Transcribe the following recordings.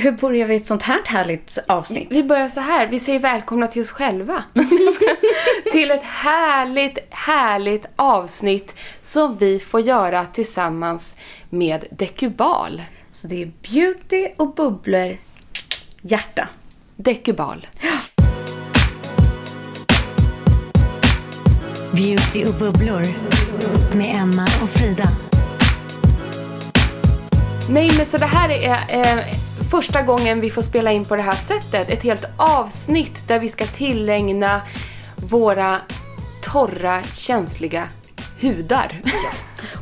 hur börjar vi ett sånt här härligt avsnitt? Vi börjar så här. Vi säger välkomna till oss själva. till ett härligt, härligt avsnitt som vi får göra tillsammans med Dekubal. Så det är beauty och bubblor, hjärta. Dekubal. Beauty och bubblor med Emma och Frida. Nej, men så det här är eh, första gången vi får spela in på det här sättet. Ett helt avsnitt där vi ska tillägna våra torra, känsliga hudar.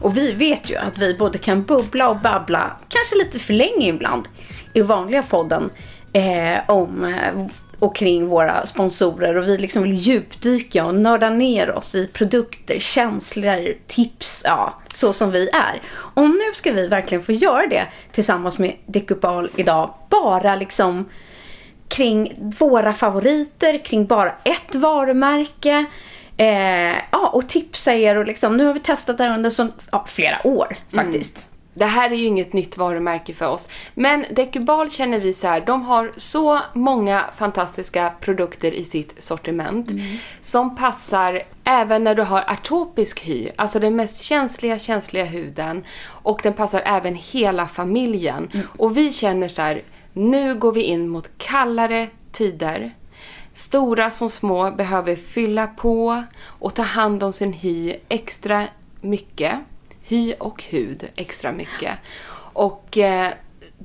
Och vi vet ju att vi både kan bubbla och babbla, kanske lite för länge ibland, i vanliga podden eh, om eh, och kring våra sponsorer och vi liksom vill djupdyka och nörda ner oss i produkter, känslor, tips, ja, så som vi är. Och nu ska vi verkligen få göra det tillsammans med Dekupal idag, bara liksom kring våra favoriter, kring bara ett varumärke. Eh, ja, och tipsa er och liksom, nu har vi testat det här under så, ja, flera år faktiskt. Det här är ju inget nytt varumärke för oss. Men Decubal känner vi så här, de har så många fantastiska produkter i sitt sortiment som passar även när du har atopisk hy, alltså den mest känsliga, känsliga huden. Och den passar även hela familjen. Och vi känner så här, nu går vi in mot kallare tider. Stora som små behöver fylla på och ta hand om sin hy extra mycket. Hy och hud extra mycket. Och eh,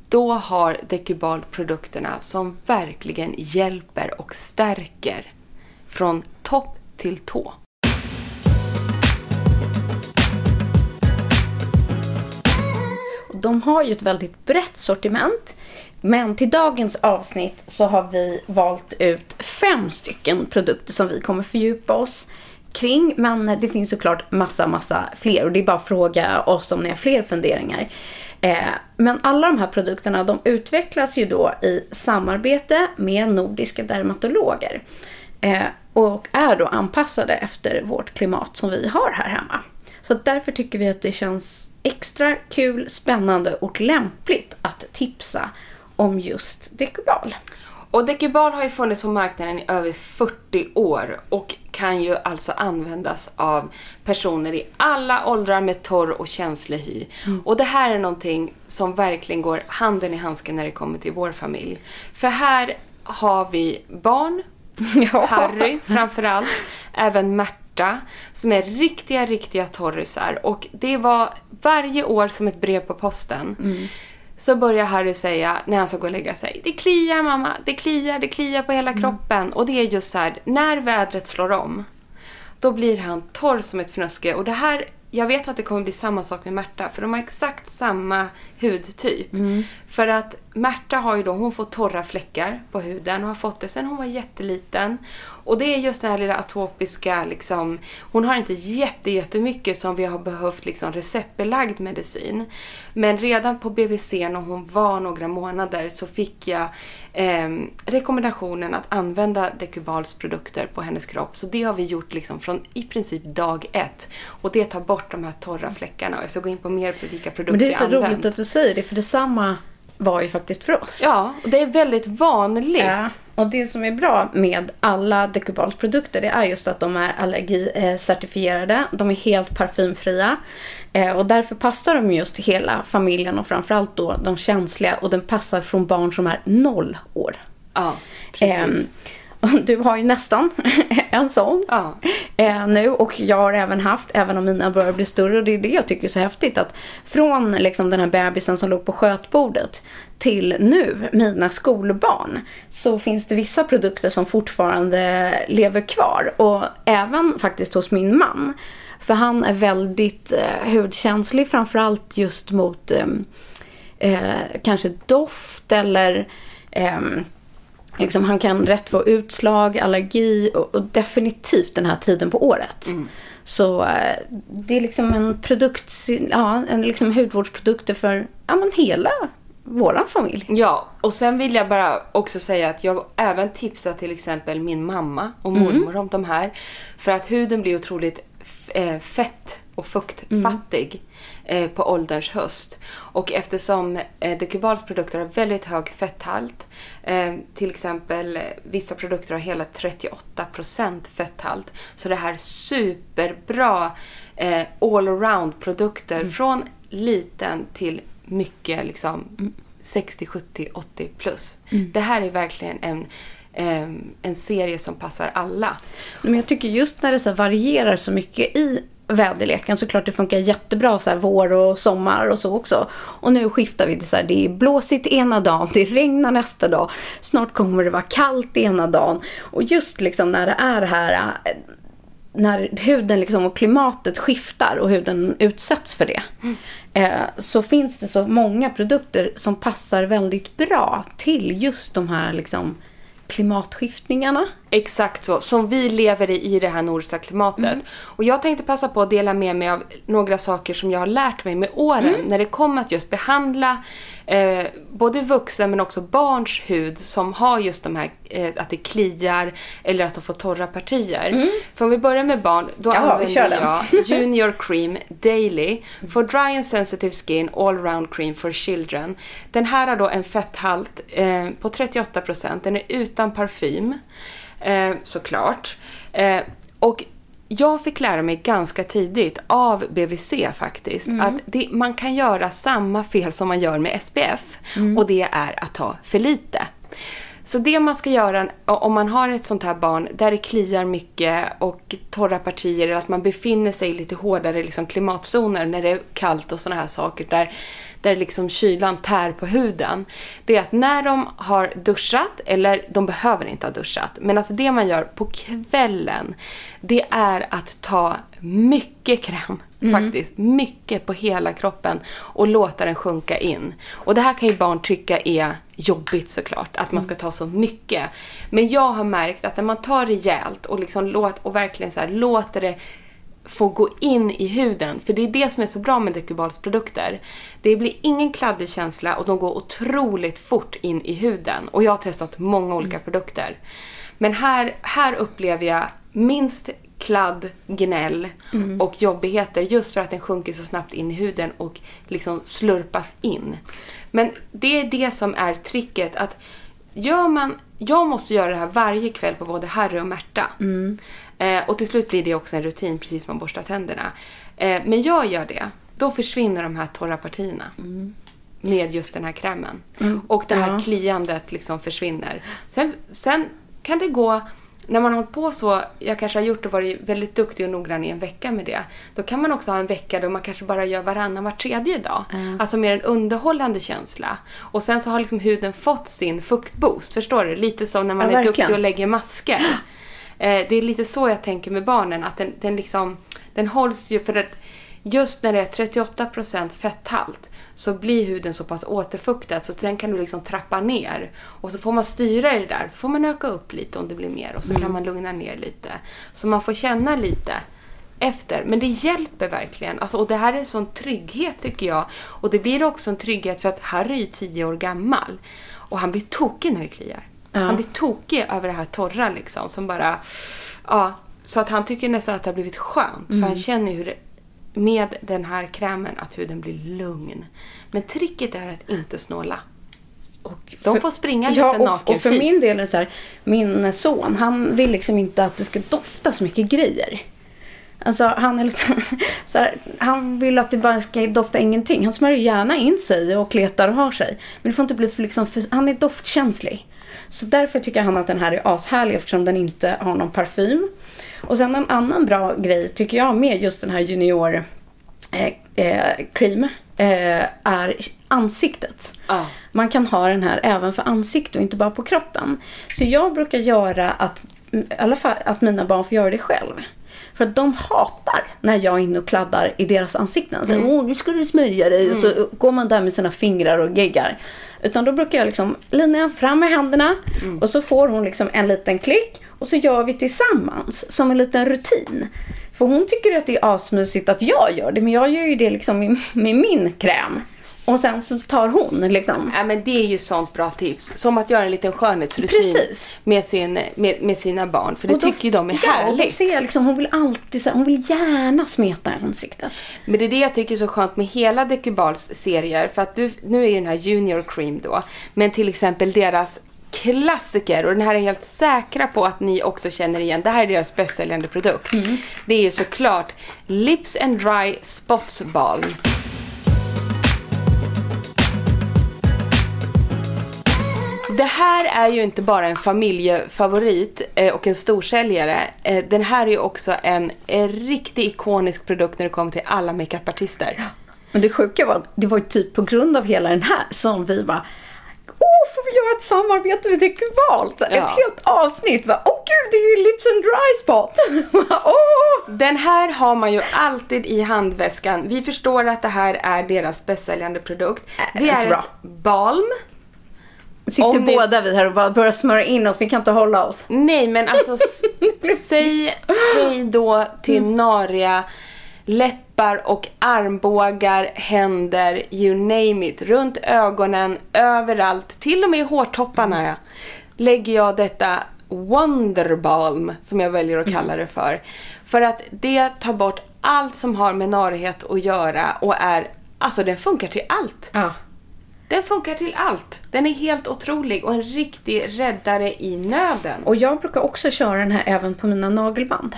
då har Decubal produkterna som verkligen hjälper och stärker från topp till tå. De har ju ett väldigt brett sortiment. Men till dagens avsnitt så har vi valt ut fem stycken produkter som vi kommer fördjupa oss kring. Men det finns såklart massa, massa fler och det är bara att fråga oss om ni har fler funderingar. Eh, men alla de här produkterna de utvecklas ju då i samarbete med nordiska dermatologer. Eh, och är då anpassade efter vårt klimat som vi har här hemma. Så därför tycker vi att det känns extra kul, spännande och lämpligt att tipsa om just Decubal. Och Decubal har ju funnits på marknaden i över 40 år och kan ju alltså användas av personer i alla åldrar med torr och känslig hy. Och det här är någonting som verkligen går handen i handsken när det kommer till vår familj. För här har vi barn, Ja. Harry framförallt, även Märta, som är riktiga, riktiga torrisar. Och det var varje år som ett brev på posten. Så börjar Harry säga när han ska gå och lägga sig. Det kliar mamma, det kliar, det kliar på hela kroppen. Och det är just så här, när vädret slår om. Då blir han torr som ett fnöske. Och det här, jag vet att det kommer bli samma sak med Märta. För de har exakt samma hudtyp. För att Märta har ju då, hon får torra fläckar på huden och har fått det sen hon var jätteliten. Och det är just den här lilla atopiska liksom, hon har inte jätte, jättemycket som vi har behövt liksom receptbelagd medicin. Men redan på BVC när hon var några månader så fick jag eh, rekommendationen att använda Decubals produkter på hennes kropp. Så det har vi gjort liksom från i princip dag ett. Och det tar bort de här torra fläckarna. Och jag ska gå in på mer på vilka produkter Men det är jag så använt. roligt att du säger det, för detsamma var ju faktiskt för oss. Ja, och det är väldigt vanligt. Ja, och det som är bra med alla Decubals produkter det är just att de är allergicertifierade. De är helt parfymfria. Eh, Och därför passar de just hela familjen och framförallt då de känsliga. Och den passar från barn som är noll år. Ja, precis. Och Du har ju nästan en sån Ja. eh, nu och jag har även haft, även om mina börjar bli större och det är det jag tycker är så häftigt att från liksom den här bebisen som låg på skötbordet till nu, mina skolbarn, så finns det vissa produkter som fortfarande lever kvar och även faktiskt hos min man. För han är väldigt eh, hudkänslig framförallt just mot ehm, eh, kanske doft eller ehm, Liksom, han kan rätt få utslag, allergi och, och definitivt den här tiden på året. Så eh, det är liksom en produkt, ja, en liksom hudvårdsprodukter för ja, men hela våran familj. Ja, och sen vill jag bara också säga att jag även tipsar till exempel min mamma och mormor om de här. För att huden blir otroligt eh, fett och fuktfattig eh, på ålderns höst. Och eftersom eh, Decubals produkter har väldigt hög fetthalt, eh, till exempel eh, vissa produkter har hela 38% fetthalt, så det här är superbra eh, all-around produkter från liten till mycket liksom 60, 70, 80 plus. Det här är verkligen en, eh, en serie som passar alla. Men jag tycker just när det så varierar så mycket i väderleken Såklart det funkar jättebra så här vår och sommar och så också. Och nu skiftar vi till så här, det är blåsigt ena dagen, det regnar nästa dag, snart kommer det vara kallt ena dagen. Och just liksom när det är det här när huden liksom och klimatet skiftar och huden utsätts för det. Eh, så finns det så många produkter som passar väldigt bra till just de här liksom klimatskiftningarna. Exakt så, som vi lever i i det här nordiska klimatet. Och jag tänkte passa på att dela med mig av några saker som jag har lärt mig med åren när det kommer att just behandla eh, både vuxna men också barns hud som har just de här, eh, att det kliar eller att de får torra partier. För om vi börjar med barn, då Ja, vi kör använder jag Junior Cream Daily for dry and sensitive skin all round cream for children. Den här har då en fetthalt eh, på 38%. Den är utan parfym eh, såklart. Eh, och jag fick lära mig ganska tidigt av BVC faktiskt att det, man kan göra samma fel som man gör med SPF och det är att ta för lite. Så det man ska göra om man har ett sånt här barn där det kliar mycket och torra partier eller att man befinner sig i lite hårdare liksom klimatzoner när det är kallt och såna här saker där, där liksom kylan tär på huden. Det är att när de har duschat, eller de behöver inte ha duschat, men alltså det man gör på kvällen det är att ta mycket kräm faktiskt. Mycket på hela kroppen och låta den sjunka in. Och det här kan ju barn tycka är jobbigt såklart, att man ska ta så mycket. Men jag har märkt att när man tar rejält och, liksom låt, och verkligen så här, låter det få gå in i huden. För det är det som är så bra med Decubals produkter. Det blir ingen kladdig känsla och de går otroligt fort in i huden. Och jag har testat många olika produkter. Men här, här upplever jag minst kladd, gnäll och jobbigheter just för att den sjunker så snabbt in i huden och liksom slurpas in. Men det är det som är tricket att gör man, jag måste göra det här varje kväll på både Harry och Märta. Eh, och till slut blir det också en rutin precis som man borstar tänderna. Eh, men jag gör det, då försvinner de här torra partierna. Med just den här krämen. Och det här Ja. kliandet liksom försvinner. Sen, sen kan det gå, när man har hållit på så, jag kanske har gjort och varit väldigt duktig och noggrann i en vecka med det. Då kan man också ha en vecka då man kanske bara gör varannan, var tredje dag. Alltså mer en underhållande känsla. Och sen så har liksom huden fått sin fuktboost, förstår du? Lite som när man Ja, är duktig verkligen. och lägger masker. Eh, det är lite så jag tänker med barnen, att den, den liksom, den hålls ju för att just när det är 38% fetthalt så blir huden så pass återfuktad så sen kan du liksom trappa ner. Och så får man styra i det där, så får man öka upp lite om det blir mer och så kan man lugna ner lite. Så man får känna lite efter. Men det hjälper verkligen. Alltså, och det här är en sån trygghet tycker jag. Och det blir också en trygghet för att Harry är ju 10 år gammal. Och han blir tokig när det kliar. Han blir tokig över det här torra liksom som bara... Ja, så att han tycker nästan att det har blivit skönt. För han känner hur det, med den här krämen att huden blir lugn. Men tricket är att inte snåla. Och De för- får springa ja, lite och, nakenfis. och för min del är det så här, min son, han vill liksom inte att det ska dofta så mycket grejer. Alltså han är lite så här, han vill att det bara ska dofta ingenting. Han smörjer gärna in sig och kletar och har sig. Men det får inte bli för liksom, för, han är doftkänslig. Så därför tycker han att den här är ashärlig eftersom den inte har någon parfym. Och sen en annan bra grej tycker jag med just den här junior eh, eh, cream eh, är ansiktet. Ja. Man kan ha den här även för ansikte och inte bara på kroppen. Så jag brukar göra att, i alla fall att mina barn får göra det själv. För att de hatar när jag är inne och kladdar i deras ansikten. Så, Åh, nu ska du smörja dig. Och så går man där med sina fingrar och geggar. Utan då brukar jag liksom, Lina fram med händerna. Och så får hon liksom en liten klick. Och så gör vi tillsammans som en liten rutin. För hon tycker att det är asmysigt att jag gör det. Men jag gör ju det liksom med, min kräm. Och sen så tar hon liksom. Ja, men det är ju sånt bra tips. Som att göra en liten skönhetsrutin Precis. med, sin, med, med sina barn. För det Och då- tycker ju de är ja, härligt. ser liksom, hon vill alltid hon vill gärna smeta ansiktet. Men det är det jag tycker är så skönt med hela Decubals serier. För att du, nu är ju den här Junior Cream då. Men till exempel deras klassiker, och den här är helt säkra på att ni också känner igen. Det här är deras bästsäljande produkt. Det är ju såklart Lips and Dry Spots Balm. Det här är ju inte bara en familjefavorit eh, och en storsäljare. Eh, den här är ju också en, en riktigt ikonisk produkt när det kommer till alla makeupartister. Men det sjuka var att det var typ på grund av hela den här som vi var får vi göra ett samarbete med Decubal? Så Ja. Ett helt avsnitt. va? Åh gud, det är ju Lips and Dry Spot. Åh! Den här har man ju alltid i handväskan. Vi förstår att det här är deras bästsäljande produkt. Äh, Det är bra. ett balm. Sitter Om ni- båda vi här och bara börjar smörja in oss. Vi kan inte hålla oss. Nej men alltså säg. Mm. hej då till nariga läppar och armbågar, händer, you name it. Runt ögonen, överallt, till och med i hårtopparna ja, lägger jag detta Wonderbalm som jag väljer att kalla det för. För att det tar bort allt som har med narighet att göra och är, alltså den funkar till allt. Ja. Den funkar till allt. Den är helt otrolig och en riktig räddare i nöden. Och jag brukar också köra den här även på mina nagelband.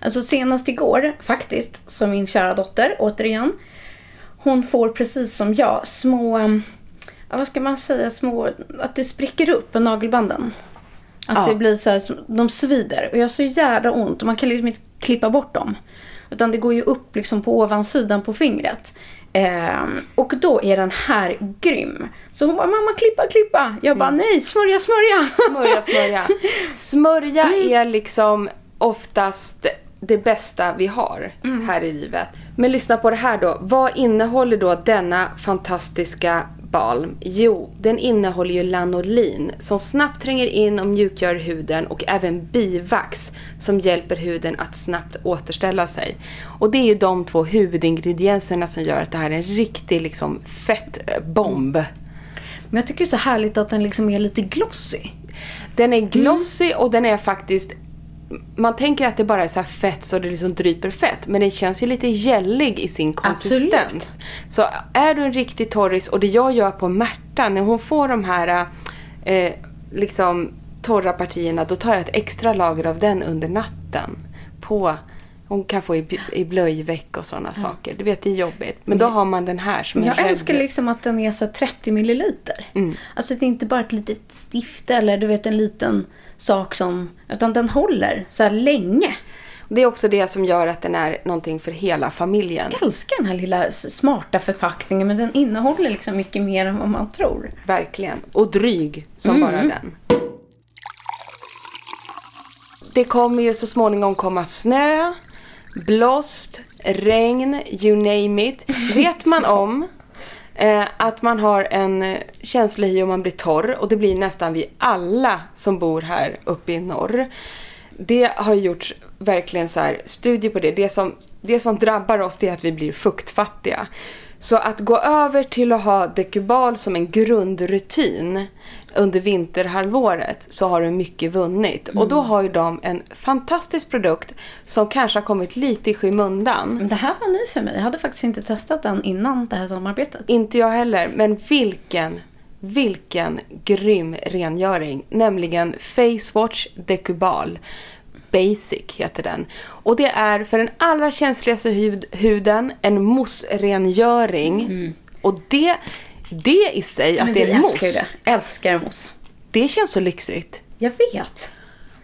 Alltså senast igår faktiskt, så min kära dotter, återigen, hon får precis som jag små, ja, vad ska man säga, små, att det spricker upp på nagelbanden. Att Ja. det blir så här, de svider. Och jag har så jävla ont och man kan liksom inte klippa bort dem. Utan det går ju upp liksom på ovansidan på fingret. Ehm, och då är den här grym. Så hon bara, mamma klippa, klippa. Jag bara, nej, smörja, smörja. Smörja, smörja. Smörja är liksom oftast det bästa vi har här i livet. Men lyssna på det här då. Vad innehåller då denna fantastiska balm? Jo, den innehåller ju lanolin som snabbt tränger in och mjukgör huden och även bivax som hjälper huden att snabbt återställa sig. Och det är ju de två huvudingredienserna som gör att det här är en riktig liksom fettbomb. Men jag tycker det är så härligt att den liksom är lite glossy. Den är glossy och den är faktiskt man tänker att det bara är så här fett så det liksom dryper fett. Men den känns ju lite gällig i sin konsistens. Så är du en riktig torris och det jag gör på Märta när hon får de här eh, liksom torra partierna då tar jag ett extra lager av den under natten. På, hon kan få i, i blöjveck och sådana saker. Du vet det är jobbigt. Men då har man den här som Men en jag älskar liksom att den är så här 30 milliliter. Alltså det är inte bara ett litet stift eller du vet en liten sak som... Utan den håller så här länge. Det är också det som gör att den är någonting för hela familjen. Jag älskar den här lilla smarta förpackningen men den innehåller liksom mycket mer än vad man tror. Verkligen. Och dryg som bara den. Det kommer ju så småningom komma snö, blåst, regn, you name it. Vet man om eh, att man har en eh, känslig hy om man blir torr och det blir nästan vi alla som bor här uppe i norr. Det har gjorts verkligen så här studier på det. Det som, det som drabbar oss det är att vi blir fuktfattiga. Så att gå över till att ha dekubal som en grundrutin under vinterhalvåret så har du mycket vunnit. Och då har ju de en fantastisk produkt som kanske har kommit lite i skymundan. Det här var ny för mig. Jag hade faktiskt inte testat den innan det här samarbetet. Inte jag heller, men vilken, vilken grym rengöring. Nämligen Face Watch Decubal. Basic heter den. Och det är för den allra känsligaste hud, huden en mousse-rengöring. Och det, det i sig, att det är en älskar ju mousse, det. Älskar mousse. det känns så lyxigt. Jag vet.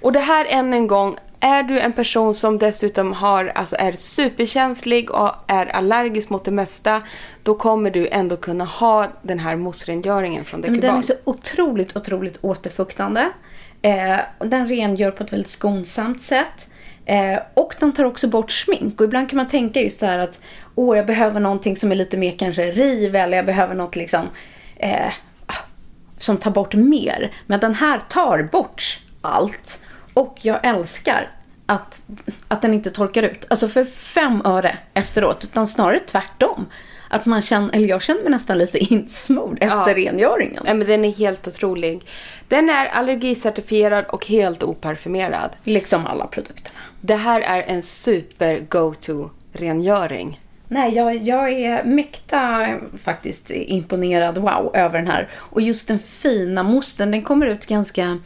Och det här än en gång, är du en person som dessutom har, alltså är superkänslig och är allergisk mot det mesta, då kommer du ändå kunna ha den här mousse-rengöringen från Men Decubal. den är så otroligt, otroligt återfuktande. Eh, den rengör på ett väldigt skonsamt sätt. Eh, och den tar också bort smink. Och ibland kan man tänka just så här att åh, jag behöver någonting som är lite mer kanske riv eller jag behöver något liksom eh, ah, som tar bort mer. Men den här tar bort allt. Och jag älskar att, att den inte torkar ut. Alltså för fem öre efteråt. Utan snarare tvärtom. Att man känner, eller jag känner mig nästan lite insmord efter Ja. rengöringen. Nej, men den är helt otrolig. Den är allergicertifierad och helt oparfumerad. Liksom alla produkterna. Det här är en super go-to-rengöring. Nej, jag, jag är mäkta faktiskt imponerad, wow, över den här. Och just den fina mosten, den kommer ut ganska,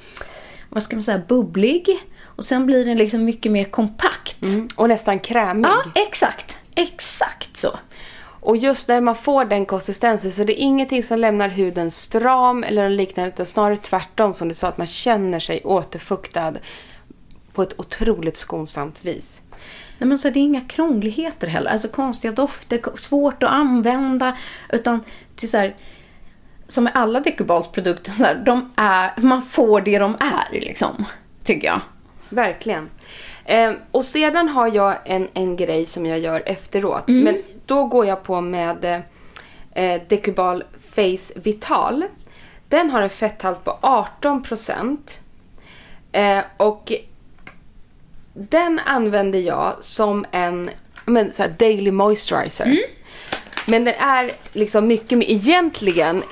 vad ska man säga, bubblig. Och sen blir den liksom mycket mer kompakt. Mm. Och nästan krämig. Ja, exakt. Exakt så. Och just när man får den konsistensen så det är ingenting som lämnar huden stram eller liknande utan snarare tvärtom som du sa att man känner sig återfuktad på ett otroligt skonsamt vis. Nej, men så det är inga krångligheter heller. Alltså konstiga dofter, svårt att använda. Utan till så här, som med alla Decubalsprodukter, så här, de är, man får det de är liksom. Tycker jag. Verkligen. Eh, och sedan har jag en, en grej som jag gör efteråt. Men då går jag på med eh, Decubal Face Vital. Den har en fetthalt på 18%. Eh, och den använder jag som en men, så daily moisturizer. Men den är liksom mycket mer, egentligen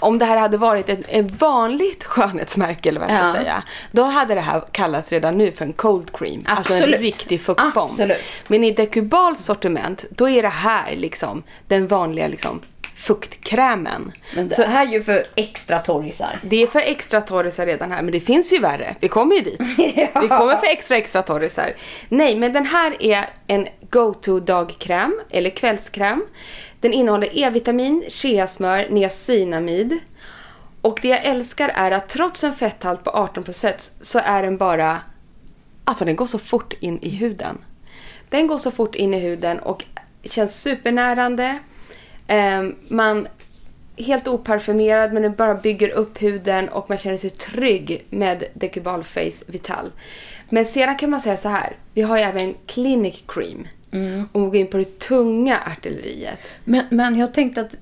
om det här hade varit ett, ett vanligt skönhetsmärke eller vad jag ska Ja. säga. Då hade det här kallats redan nu för en cold cream. Alltså en Absolut. riktig fuktbomb. Absolut. Men i Decubals sortiment, då är det här liksom den vanliga liksom fuktkrämen. Men det Så här är ju för extra torrisar. det är för extra torrisar redan här, men det finns ju värre. Vi kommer ju dit. Vi kommer för extra extra torrisar. Nej, men den här är en go-to dagkräm, eller kvällskräm. Den innehåller E-vitamin, cheasmör, niacinamid. Och det jag älskar är att trots en fetthalt på 18% så är den bara... Alltså den går så fort in i huden. Den går så fort in i huden och känns supernärande. Ehm, man helt oparfumerad men den bara bygger upp huden och man känner sig trygg med Decubal Face Vital. Men sedan kan man säga så här. Vi har ju även Clinic Cream. Om vi går in på det tunga artilleriet. Men, men jag tänkte att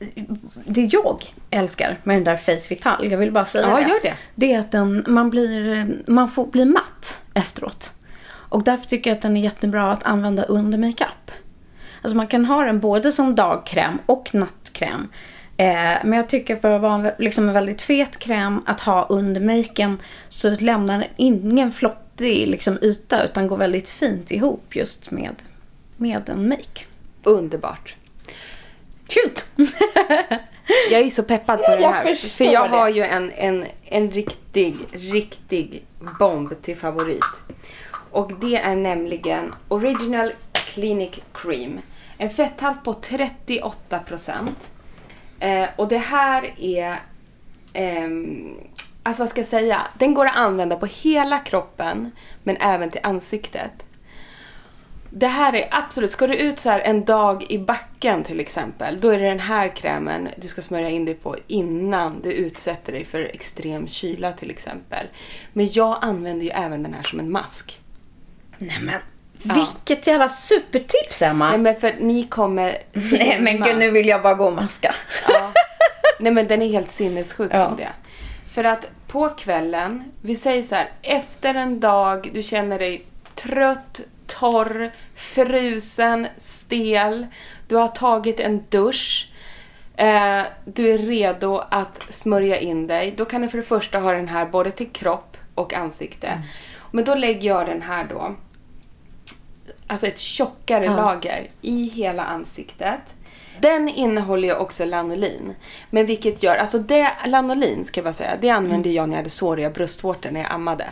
det jag älskar med den där Face Vital, jag vill bara säga Ja, det. gör det. Det är att den, man, blir, man får bli matt efteråt. Och därför tycker jag att den är jättebra att använda under makeup. Alltså man kan ha den både som dagkräm och nattkräm. Eh, men jag tycker för att vara en, liksom en väldigt fet kräm att ha under maken så lämnar den ingen flottig liksom, yta utan går väldigt fint ihop just med, med en make. Underbart. Shoot! Jag är så peppad på Ja, jag här. förstår För jag det. har ju en, en, en riktig, riktig bomb till favorit. Och det är nämligen Original Clinic Cream. En fetthalt på 38%. Eh, och det här är... ehm, alltså vad ska jag säga? Den går att använda på hela kroppen men även till ansiktet. Det här är absolut, ska du ut så här en dag i backen till exempel, då är det den här krämen du ska smörja in dig på innan du utsätter dig för extrem kyla till exempel. Men jag använder ju även den här som en mask. Nej men, vilket jävla supertips Emma! Nej men för ni kommer Nej men gud, nu vill jag bara gå och maska. Ja. Nej men den är helt sinnessjuk Ja. som det. För att på kvällen, vi säger så här, efter en dag du känner dig trött, torr, frusen, stel, du har tagit en dusch, eh, du är redo att smörja in dig. Då kan du för det första ha den här både till kropp och ansikte. Men då lägger jag den här då, alltså ett tjockare Ja. lager i hela ansiktet. Den innehåller ju också lanolin. Men vilket gör, alltså det, lanolin ska jag bara säga, det använde jag när jag hade såriga bröstvårtor när jag ammade.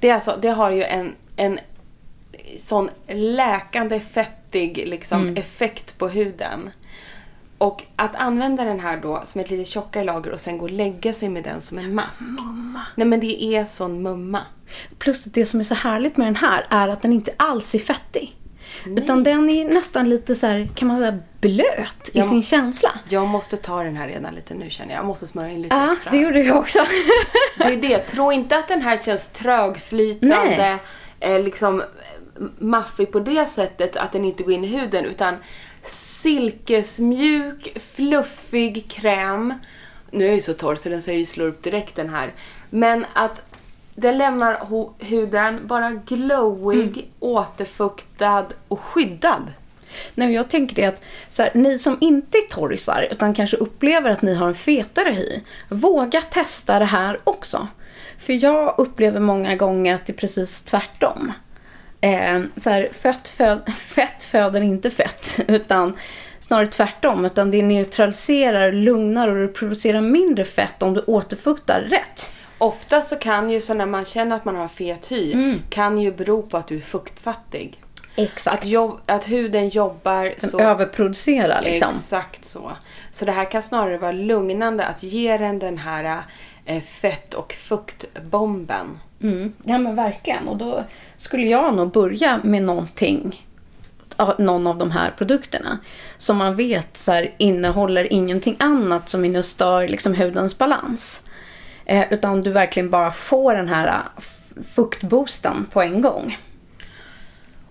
Det, är alltså, det har ju en, en sån läkande fettig liksom, effekt på huden. Och att använda den här då som ett lite tjockare lager och sen gå och lägga sig med den som en mask. Nej men det är sån mumma. Plus att det som är så härligt med den här är att den inte alls är fettig. Utan den är nästan lite så här, kan man säga, blöt i Ja. sin känsla. Jag måste ta den här redan lite nu känner jag. Jag måste smörja in lite Ja, extra. det gjorde jag också. Det är det. Tro inte att den här känns trögflytande, Nej. eh, liksom maffig på det sättet att den inte går in i huden utan silkesmjuk, fluffig kräm. Nu är jag ju så torr så den säger ju slå upp direkt den här. Men att den lämnar huden bara glowig, återfuktad och skyddad. Nej, jag tänker det att så här, ni som inte är torrisar utan kanske upplever att ni har en fetare hy, våga testa det här också. För jag upplever många gånger att det är precis tvärtom. Eh, så här, fett, föd, fett föder inte fett, utan snarare tvärtom. Utan det neutraliserar, lugnar och det producerar mindre fett om du återfuktar rätt. Ofta så kan ju så när man känner att man har fet hy, Mm. kan ju bero på att du är fuktfattig. Exakt. Att, jobb, att huden jobbar Den så... överproducerar liksom. Exakt så. Så det här kan snarare vara lugnande att ge den den här eh, fett och fuktbomben. Mm. Ja men verkligen. Och då skulle jag nog börja med någonting, någon av de här produkterna. Som man vet så här, innehåller ingenting annat som inne stör liksom, hudens balans. Eh, utan du verkligen bara får den här eh, fuktboosten på en gång.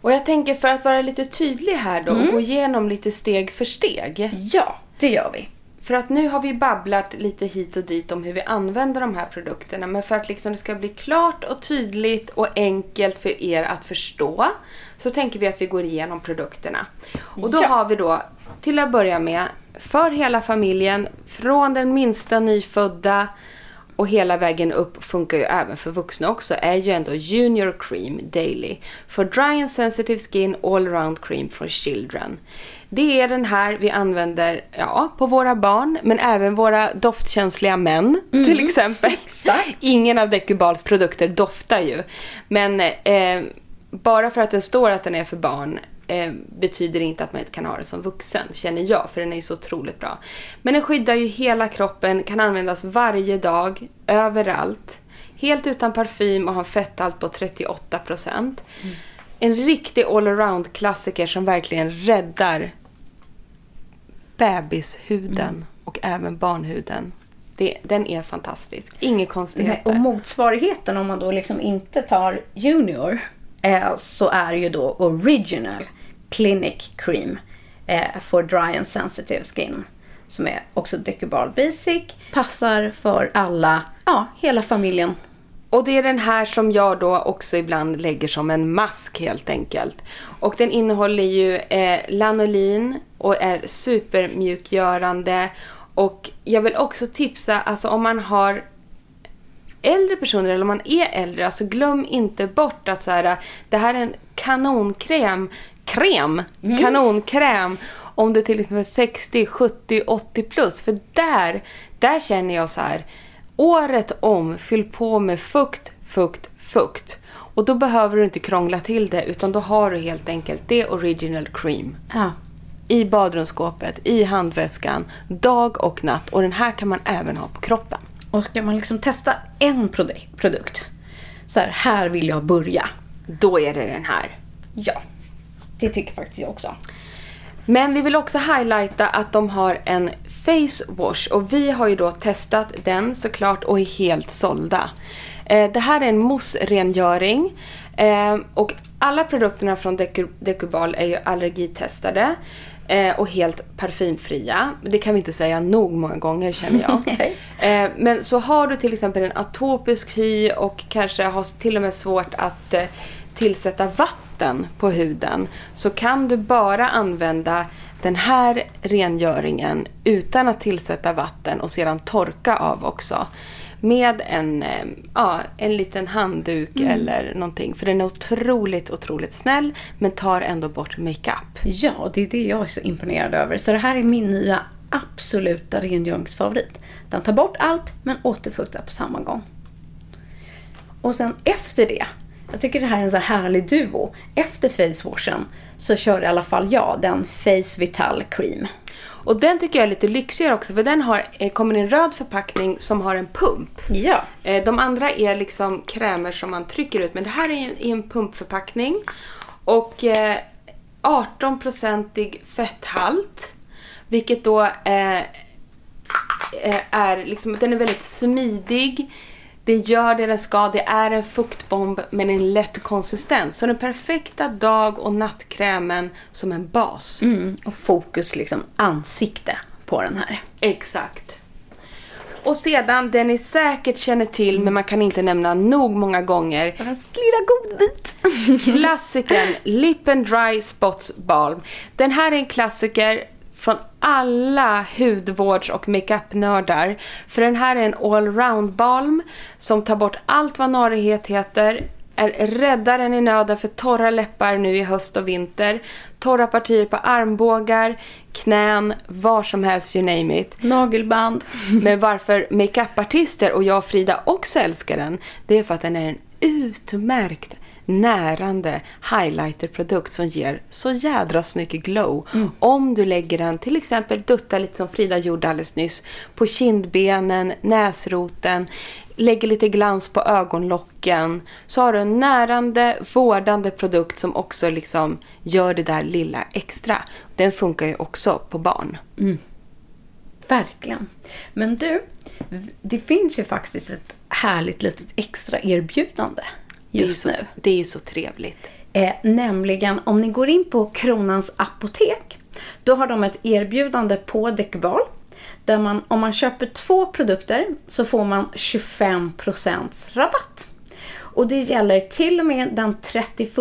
Och jag tänker för att vara lite tydlig här då Mm. och gå igenom lite steg för steg. Ja, det gör vi. För att nu har vi babblat lite hit och dit om hur vi använder de här produkterna. Men för att liksom det ska bli klart och tydligt och enkelt för er att förstå så tänker vi att vi går igenom produkterna. Och då Ja. har vi då till att börja med för hela familjen, från den minsta nyfödda och hela vägen upp funkar ju även för vuxna också är ju ändå Junior Cream Daily. For dry and sensitive skin all around cream for children. Det är den här vi använder ja, på våra barn men även våra doftkänsliga män till exempel. Exakt. Ingen av Decubals produkter doftar ju. Men eh, bara för att den står att den är för barn eh, betyder inte att man inte kan ha det som vuxen, känner jag, för den är så otroligt bra. Men den skyddar ju hela kroppen, kan användas varje dag, överallt. Helt utan parfym och har en fetthalt på 38%. En riktig allround-klassiker som verkligen räddar bebishuden och även barnhuden. Det, den är fantastisk. Inga Nej, konstigheter. och motsvarigheten om man då liksom inte tar Junior eh, så är ju då Original Clinic Cream eh, for Dry and Sensitive Skin. Som är också Decubal Basic. Passar för alla, ja, hela familjen. Och det är den här som jag då också ibland lägger som en mask helt enkelt. Och den innehåller ju eh, lanolin och är supermjukgörande. Och jag vill också tipsa, alltså om man har äldre personer eller om man är äldre, alltså glöm inte bort att så här, det här är en kanonkräm, kräm, kanonkräm om du till exempel är 60, 70, 80 plus. För där, där känner jag så här, året om, fyll på med fukt, fukt, fukt. Och då behöver du inte krångla till det utan då har du helt enkelt det original cream Ja. i badrumsskåpet, i handväskan, dag och natt. Och den här kan man även ha på kroppen. Och ska man liksom testa en produkt, så här, här vill jag börja. Då är det den här. Ja, det tycker faktiskt jag också. Men vi vill också highlighta att de har en face wash och vi har ju då testat den såklart och är helt sålda. Eh, det här är en mousse-rengöring eh, och alla produkterna från Decubal är ju allergitestade eh, och helt parfymfria. Det kan vi inte säga nog många gånger känner jag. Eh, Men så har du till exempel en atopisk hy och kanske har till och med svårt att eh, tillsätta vatten på huden så kan du bara använda den här rengöringen utan att tillsätta vatten och sedan torka av också. Med en, eh, ja, en liten handduk eller någonting. För den är otroligt, otroligt snäll men tar ändå bort makeup. Ja, det är det jag är så imponerad över. Så det här är min nya absoluta rengöringsfavorit. Den tar bort allt men återfuktar på samma gång. Och sen efter det, jag tycker det här är en så här härlig duo. Efter facewashen så kör i alla fall jag den Face Vital Cream. Och den tycker jag är lite lyxigare också för den har, eh, kommer i en röd förpackning som har en pump. Ja. Eh, De andra är liksom krämer som man trycker ut men det här är i en, pumpförpackning. Och eh, 18-procentig fetthalt. Vilket då eh, eh, är liksom, den är väldigt smidig. Det gör det den ska. Det är en fuktbomb men en lätt konsistens. Så den perfekta dag och nattkrämen som en bas. Mm, och fokus liksom ansikte på den här. Exakt. Och sedan, den ni säkert känner till men man kan inte nämna nog många gånger. Lilla godbit. Klassikern Lip and Dry Spots Balm. Den här är en klassiker från alla hudvårds och makeupnördar. För den här är en allround balm som tar bort allt vad narighet heter, är räddaren i nöden för torra läppar nu i höst och vinter. Torra partier på armbågar, knän, var som helst, you name it. Nagelband. Men varför makeupartister och jag och Frida också älskar den, det är för att den är en utmärkt närande highlighterprodukt som ger så jädra snygg glow. Om du lägger den, till exempel dutta lite som Frida gjorde alldeles nyss, på kindbenen, näsroten, lägger lite glans på ögonlocken, så har du en närande, vårdande produkt som också liksom gör det där lilla extra. Den funkar ju också på barn. Verkligen. Men du, det finns ju faktiskt ett härligt litet extra erbjudande just det nu. så, Det är så trevligt. Eh, nämligen om ni går in på Kronans Apotek. Då har de ett erbjudande på Decubal. Där man, om man köper två produkter så får man 25% rabatt. Och det gäller till och med den 31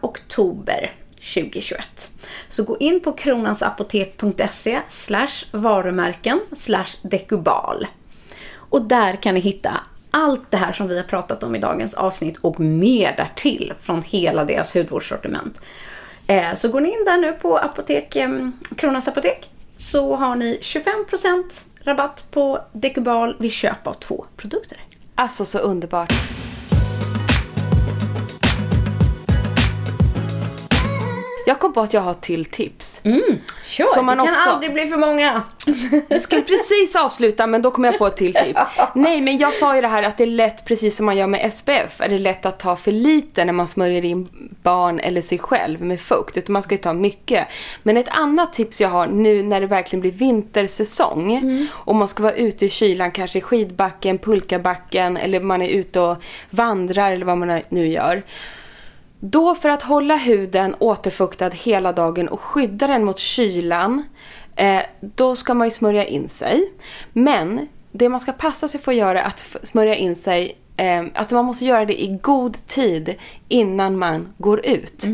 oktober 2021. Så gå in på kronansapotek.se slash varumärken slash dekubal. Och där kan ni hitta allt det här som vi har pratat om i dagens avsnitt och mer därtill från hela deras hudvårdssortiment. Eh, så går ni in där nu på apotek, eh, Kronas Kronans Apotek så har ni 25% rabatt på Decubal vid köp av två produkter. Alltså så underbart. Jag kom på att jag har till tips. Kör, Som man det kan också- aldrig bli för många. Jag skulle precis avsluta men då kom jag på ett till tips. Nej men jag sa ju det här att det är lätt, precis som man gör med SPF, är det lätt att ta för lite när man smörjer in barn eller sig själv med fukt. Utan man ska ju ta mycket. Men ett annat tips jag har nu när det verkligen blir vintersäsong och man ska vara ute i kylan, kanske i skidbacken, pulkabacken eller man är ute och vandrar eller vad man nu gör. Då för att hålla huden återfuktad hela dagen och skydda den mot kylan, eh, då ska man ju smörja in sig. Men det man ska passa sig för att göra är att smörja in sig, eh, alltså man måste göra det i god tid innan man går ut.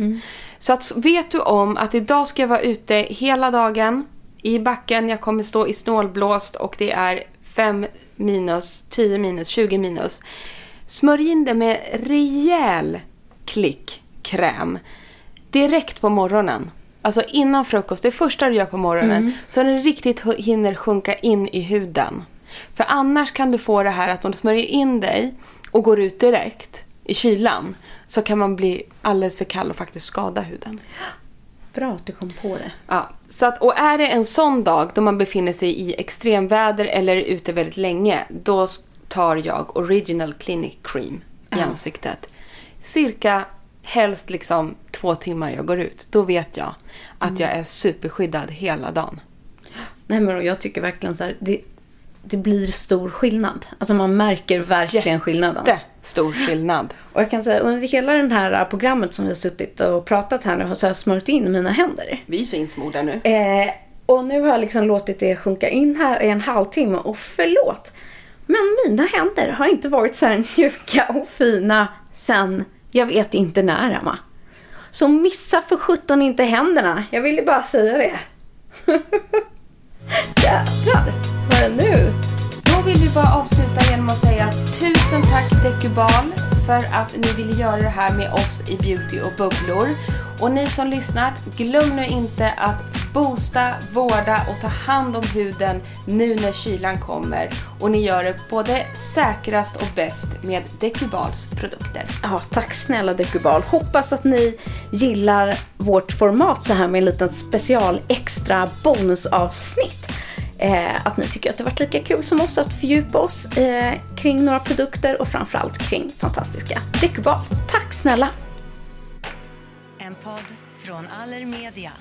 Så att vet du om att idag ska jag vara ute hela dagen i backen, jag kommer stå i snålblåst och det är 5 minus, 10 minus, 20 minus. Smörj in det med rejäl klick kräm direkt på morgonen. Alltså innan frukost, det första du gör på morgonen. Så den riktigt hinner sjunka in i huden. För annars kan du få det här att om du smörjer in dig och går ut direkt i kylan så kan man bli alldeles för kall och faktiskt skada huden. Bra att du kom på det. Ja, så att, och är det en sån dag då man befinner sig i extremväder eller är ute väldigt länge, då tar jag Original Clinic Cream i ansiktet. Cirka, helst liksom två timmar jag går ut. Då vet jag att jag är superskyddad hela dagen. Nej men jag tycker verkligen så här, det, det blir stor skillnad. Alltså man märker verkligen skillnaden. Det stor skillnad. Och jag kan säga under hela det här programmet som vi har suttit och pratat här nu så har jag smörjt in mina händer. Vi är så insmorda nu. Eh, och nu har jag liksom låtit det sjunka in här i en halvtimme och förlåt. Men mina händer har inte varit så här mjuka och fina sen jag vet inte när Emma. Så missa för sjutton inte händerna. Jag ville bara säga det. Jävlar, vad är det nu? Då vill vi bara avsluta genom att säga tusen tack Decubal för att ni ville göra det här med oss i Beauty och bubblor. Och ni som lyssnar, glöm nu inte att boosta, vårda och ta hand om huden nu när kylan kommer. Och ni gör det både säkrast och bäst med Decubals produkter. Ja, tack snälla Decubal. Hoppas att ni gillar vårt format så här med en liten special extra bonusavsnitt. Eh, att ni tycker att det varit lika kul som oss att fördjupa oss eh, kring några produkter och framförallt kring fantastiska Decubal. Tack snälla! En podd från Allermedia.